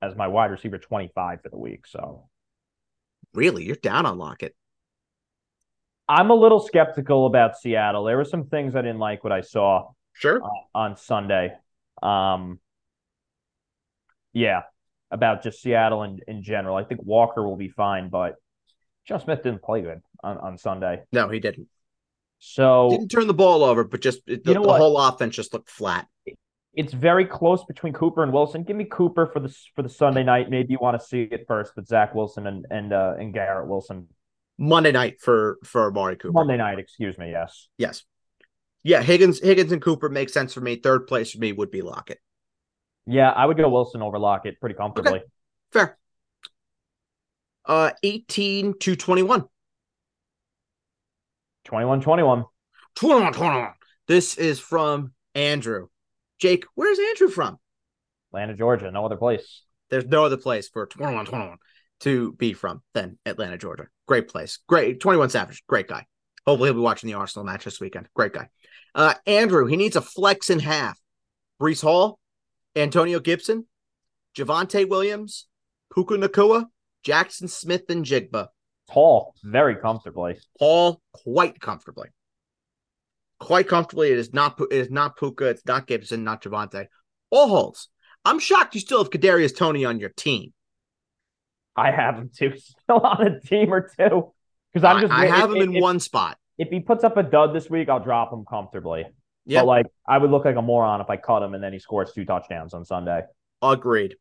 as my wide receiver 25 for the week. So Really, you're down on Lockett. I'm a little skeptical about Seattle. There were some things I didn't like what I saw Sure. on Sunday. Um, yeah, about just Seattle in, in general. I think Walker will be fine, but John Smith didn't play good on, on Sunday. No, he didn't. So Didn't turn the ball over, but just the, You know the whole offense just looked flat. it's very close between Cooper and Wilson. Give me Cooper for the for the Sunday night. Maybe you want to see it first but Zach Wilson and and uh, and Garrett Wilson Monday night for for Amari Cooper. Monday night. Excuse me. Yes. Yes. Yeah, Higgins, Higgins and Cooper make sense for me. Third place for me would be Lockett. Yeah, I would go Wilson over Lockett pretty comfortably. Fair. Uh, eighteen to 21. 21 21. 21, 21. This is from Andrew. Jake, where's Andrew from? Atlanta, Georgia. No other place. There's no other place for 21, 21 to be from than Atlanta, Georgia. Great place. Great. 21 Savage. Great guy. Hopefully he'll be watching the Arsenal match this weekend. Great guy. Uh, Andrew, he needs a flex in half. Breece Hall, Antonio Gibson, Javonte Williams, Puka Nacua, Jackson Smith, and Jigba. Tall, very comfortably. Paul quite comfortably. Quite comfortably. It is not it is not Puka, it's not Gibson, not Javonte. All holes. I'm shocked you still have Kadarius Toney on your team. I have him too, still on a team or two. Because I'm just I, I have if- him in if- one spot. If he puts up a dud this week, I'll drop him comfortably. Yeah, But like I would look like a moron if I cut him and then he scores two touchdowns on Sunday. agreed.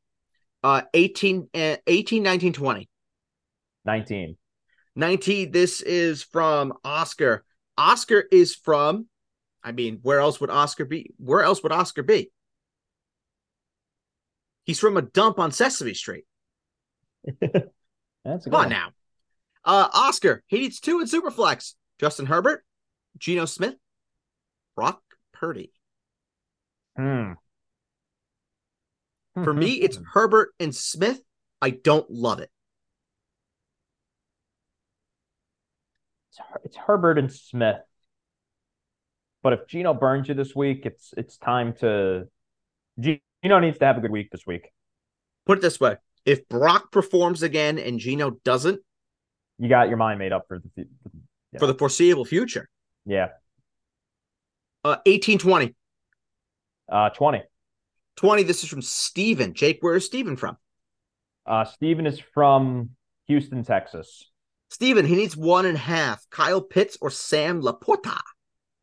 Uh 18, uh, 18, 19, 20. 19. 19, this is from Oscar. Oscar is from, I mean, where else would Oscar be? Where else would Oscar be? He's from a dump on Sesame Street. That's a Come on now. Uh, Oscar, he needs two in Superflex. Justin Herbert, Geno Smith, Brock Purdy. Hmm. For me, it's Herbert and Smith. I don't love it. it's, Her- it's Herbert and Smith. But if Geno burns you this week, it's it's time to Geno needs to have a good week this week. Put it this way: if Brock performs again and Geno doesn't You got your mind made up for the Yeah. for the foreseeable future, yeah. Uh, 18 20. Uh 20. 20. This is from Steven. Jake, where is Steven from? Uh Steven is from Houston, Texas. Steven, he needs one and a half. Kyle Pitts or Sam LaPorta?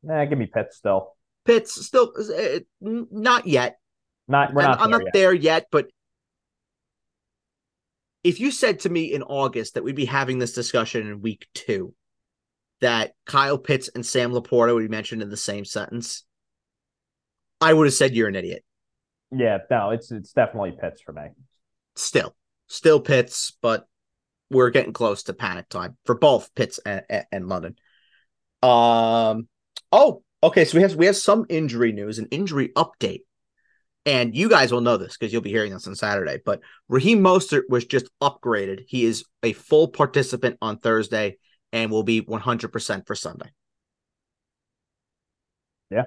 Nah, give me Pitts still. Pitts still uh, not yet. Not we're I'm, not I'm there not yet. there yet, but if you said to me in August that we'd be having this discussion in week two, that Kyle Pitts and Sam LaPorta would be mentioned in the same sentence, I would have said you're an idiot. Yeah, no, it's it's definitely Pitts for me. Still, still Pitts, but we're getting close to panic time for both Pitts and, and, and London. Um. Oh, okay. So we have we have some injury news, an injury update, and you guys will know this because you'll be hearing this on Saturday. But Raheem Mostert was just upgraded. He is a full participant on Thursday and will be 100% for Sunday. Yeah.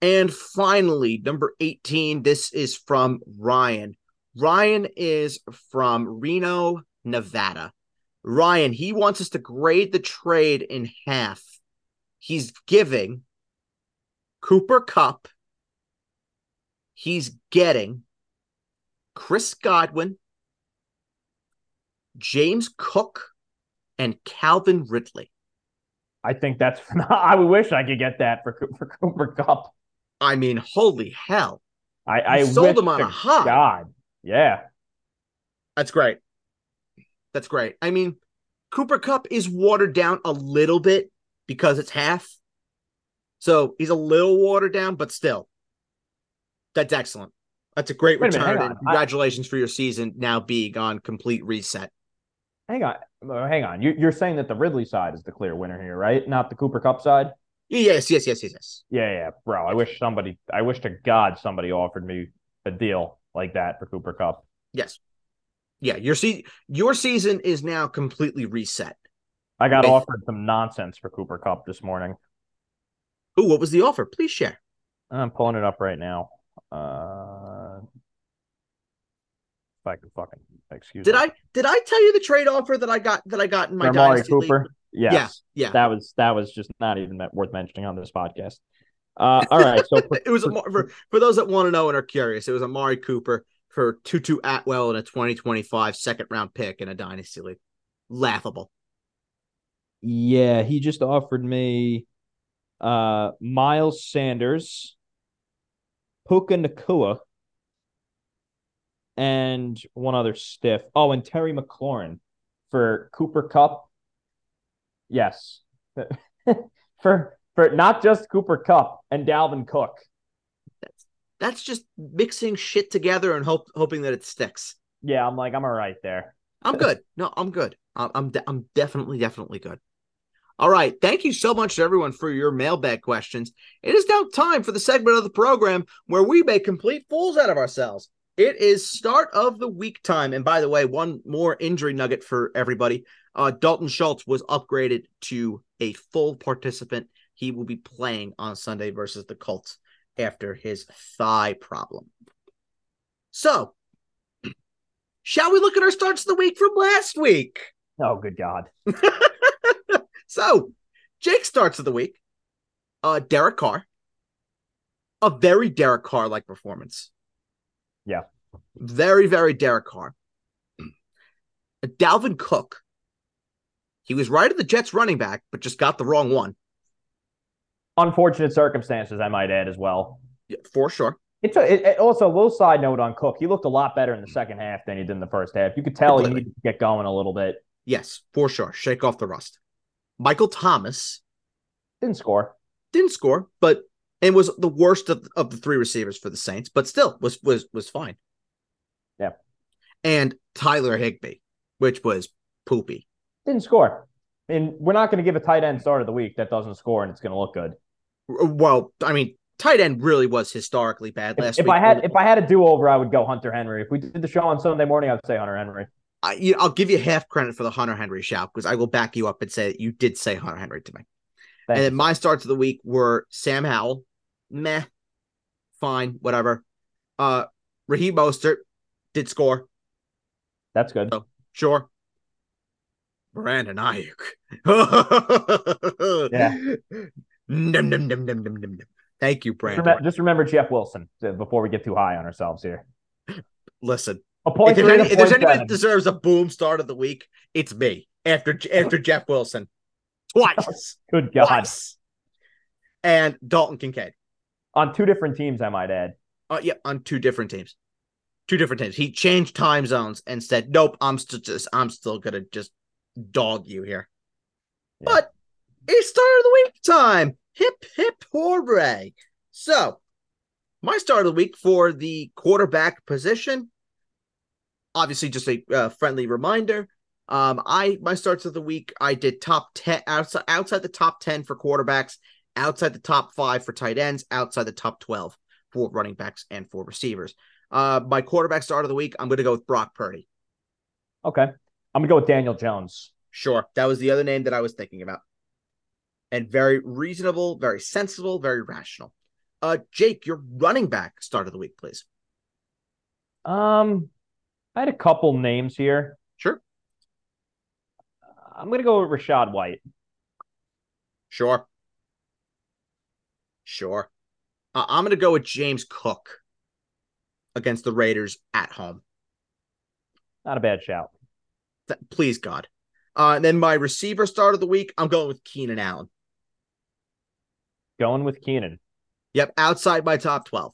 And finally, number 18, this is from Ryan. Ryan is from Reno, Nevada. Ryan, he wants us to grade the trade in half. He's giving Cooper Kupp. He's getting Chris Godwin, James Cook, and Calvin Ridley. I think that's I wish I could get that for for Cooper Kupp. I mean, holy hell. I I sold them on a high. God. Yeah. That's great. That's great. I mean, Cooper Kupp is watered down a little bit because it's half. So he's a little watered down, but still. That's excellent. That's a great Wait a minute, on. I- congratulations for your season now being on complete reset. Hang on. Hang on. You you're saying that the Ridley side is the clear winner here, right? Not the Cooper Kupp side? Yes, yes, yes, yes, yes. Yeah, yeah, bro. I wish somebody I wish to God somebody offered me a deal like that for Cooper Kupp. Yes. Yeah, your se- your season is now completely reset. I got With- offered some nonsense for Cooper Kupp this morning. Ooh, what was the offer? Please share. I'm pulling it up right now. Uh if I can fucking excuse Did me. I did I tell you the trade offer that I got that I got in my For Amari dynasty league? Cooper? Yes. Yeah, yeah. That was that was just not even worth mentioning on this podcast. Uh all right. So for, it was Amar- for, for those that want to know and are curious. It was Amari Cooper for Tutu Atwell in a 2025 second round pick in a dynasty league. Laughable. Yeah, he just offered me uh Miles Sanders, Puka Nacua, and one other stiff. Oh, and Terry McLaurin for Cooper Kupp. Yes. for for not just Cooper Kupp and Dalvin Cook. That's that's just mixing shit together and hope hoping that it sticks. Yeah, I'm like, I'm all right there. I'm good. No, I'm good. I'm I'm, de- I'm definitely definitely good. All right. Thank you so much to everyone for your mailbag questions. It is now time for the segment of the program where we make complete fools out of ourselves. It is start of the week time. And by the way, one more injury nugget for everybody. Uh, Dalton Schultz was upgraded to a full participant. He will be playing on Sunday versus the Colts after his thigh problem. So, shall we look at our starts of the week from last week? Oh, good God. So, Jake starts of the week. Uh, Derek Carr. A very Derek Carr like performance. Yeah. Very, very Derek Carr. Dalvin Cook. He was right at the Jets running back, but just got the wrong one. Unfortunate circumstances, I might add as well. Yeah, for sure. It's a, it, it- also a little side note on Cook. He looked a lot better in the second half than he did in the first half. You could tell he needed to get going a little bit. Yes, for sure. Shake off the rust. Michael Thomas Didn't score. didn't score, but and was the worst of, of the three receivers for the Saints, but still was was was fine. Yeah. And Tyler Higbee, which was poopy. Didn't score. And we're not going to give a tight end start of the week that doesn't score and it's going to look good. Well, I mean, tight end really was historically bad last if, week. If I had if I had a do over, I would go Hunter Henry. If we did the show on Sunday morning, I would say Hunter Henry. I, you know, I'll give you half credit for the Hunter Henry shout because I will back you up and say that you did say Hunter Henry to me. Thank and then my starts of the week were Sam Howell, meh, fine, whatever. Uh, Raheem Mostert did score. That's good. So, sure. Brandon Aiyuk. yeah. Num, num, num, num, num, num. Thank you, Brandon. Just remember, just remember Jeff Wilson before we get too high on ourselves here. Listen, a point if, there's, any, if there's anyone that deserves a boom start of the week, it's me after after Jeff Wilson. Twice. Good God. Twice. And Dalton Kincaid. On two different teams, I might add. Uh, yeah, on two different teams. Two different teams. He changed time zones and said, "Nope, I'm still just I'm still gonna just dog you here." Yeah. But it's start of the week time. Hip hip hooray! So, my start of the week for the quarterback position. Obviously, just a uh, friendly reminder. Um, I my starts of the week, I did top ten outside outside the top ten for quarterbacks, outside the top five for tight ends, outside the top twelve for running backs and for receivers. Uh, my quarterback start of the week, I'm going to go with Brock Purdy. Okay, I'm going to go with Daniel Jones. Sure, that was the other name that I was thinking about, and very reasonable, very sensible, very rational. Uh, Jake, your running back start of the week, please. Um, I had a couple names here. Sure. I'm going to go with Rachaad White. Sure. Sure. Uh, I'm going to go with James Cook against the Raiders at home. Not a bad shout. Th- please, God. Uh, and then my receiver start of the week, I'm going with Keenan Allen. Going with Keenan. Yep, outside my top 12.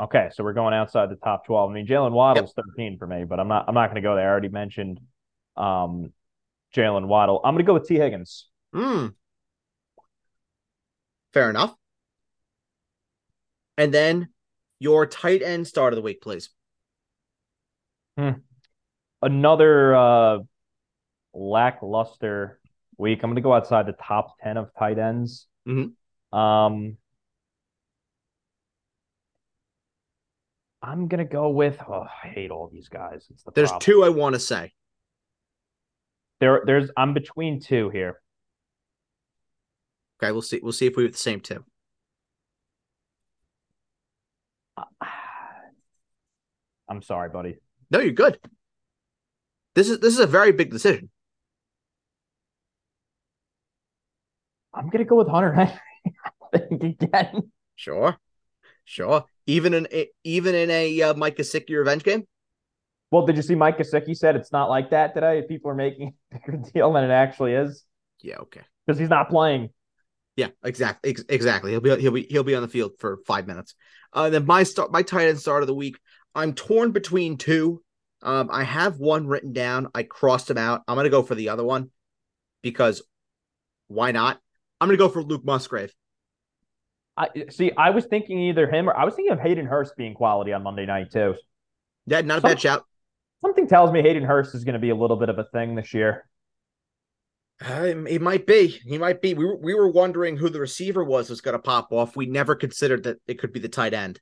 Okay, so we're going outside the top 12. I mean, Jaylen Waddle's yep. 13 for me, but I'm not I'm not going to go there. I already mentioned um, Jaylen Waddle. I'm going to go with T. Higgins. Hmm. Fair enough. And then your tight end start of the week, please. Hmm. Another uh, lackluster week. I'm going to go outside the top 10 of tight ends. Mm-hmm. Um, I'm gonna go with. Oh, I hate all these guys. It's the there's problem. two I want to say. There, there's. I'm between two here. Okay, we'll see. We'll see if we have the same two. I'm sorry, buddy. No, you're good. This is this is a very big decision. I'm gonna go with Hunter Henry again. Sure, sure. Even in a, even in a uh, Mike Gesicki revenge game. Well, did you see Mike Gesicki said it's not like that today? People are making a bigger deal than it actually is. Yeah, okay. Because he's not playing. Yeah, exactly, ex- exactly. He'll be he'll be he'll be on the field for five minutes. Uh, then my start, my tight end start of the week. I'm torn between two. Um, I have one written down. I crossed him out. I'm gonna go for the other one because why not? I'm gonna go for Luke Musgrave. I see. I was thinking either him or I was thinking of Hayden Hurst being quality on Monday night too. Yeah, not a Some, bad shout. Something tells me Hayden Hurst is going to be a little bit of a thing this year. Uh, he might be. He might be. We were, we were wondering who the receiver was was going to pop off. We never considered that it could be the tight end.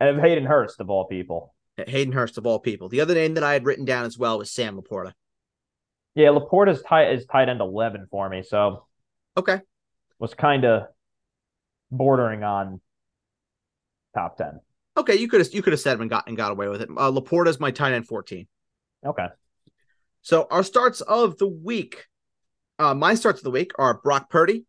And Hayden Hurst of all people. Hayden Hurst of all people. The other name that I had written down as well was Sam LaPorta. Yeah, LaPorta is tight is tight end eleven for me. So okay, was kind of bordering on top ten. Okay, you could have you could have said him and got and got away with it. Uh, LaPorta's my tight end fourteen. Okay. So our starts of the week, uh, my starts of the week are Brock Purdy,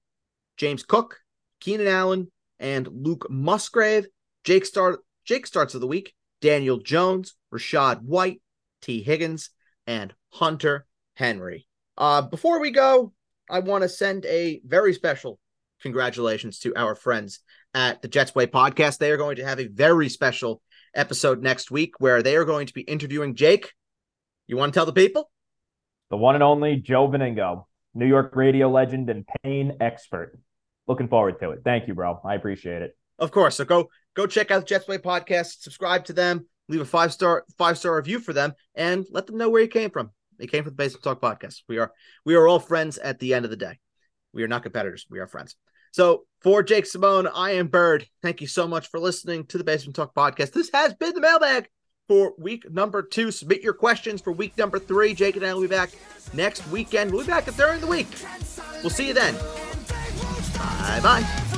James Cook, Keenan Allen, and Luke Musgrave. Jake start Jake starts of the week: Daniel Jones, Rachaad White, T. Higgins, and Hunter Henry. Uh, before we go, I want to send a very special congratulations to our friends at the Jets Way podcast. They are going to have a very special episode next week where they are going to be interviewing Jake. You want to tell the people? The one and only Joe Benigno, New York radio legend and pain expert. looking forward to it. Thank you, bro. I appreciate it. Of course. So go go check out the Jets Way podcast, subscribe to them, leave a five star five star review for them, and let them know where you came from. They came from the Basement Talk podcast. We are we are all friends at the end of the day. We are not competitors. We are friends. So for Jake Simone, I am Bird. Thank you so much for listening to the Basement Talk podcast. This has been the mailbag for week number two. Submit your questions for week number three. Jake and I will be back next weekend. We'll be back during the week. We'll see you then. Bye bye.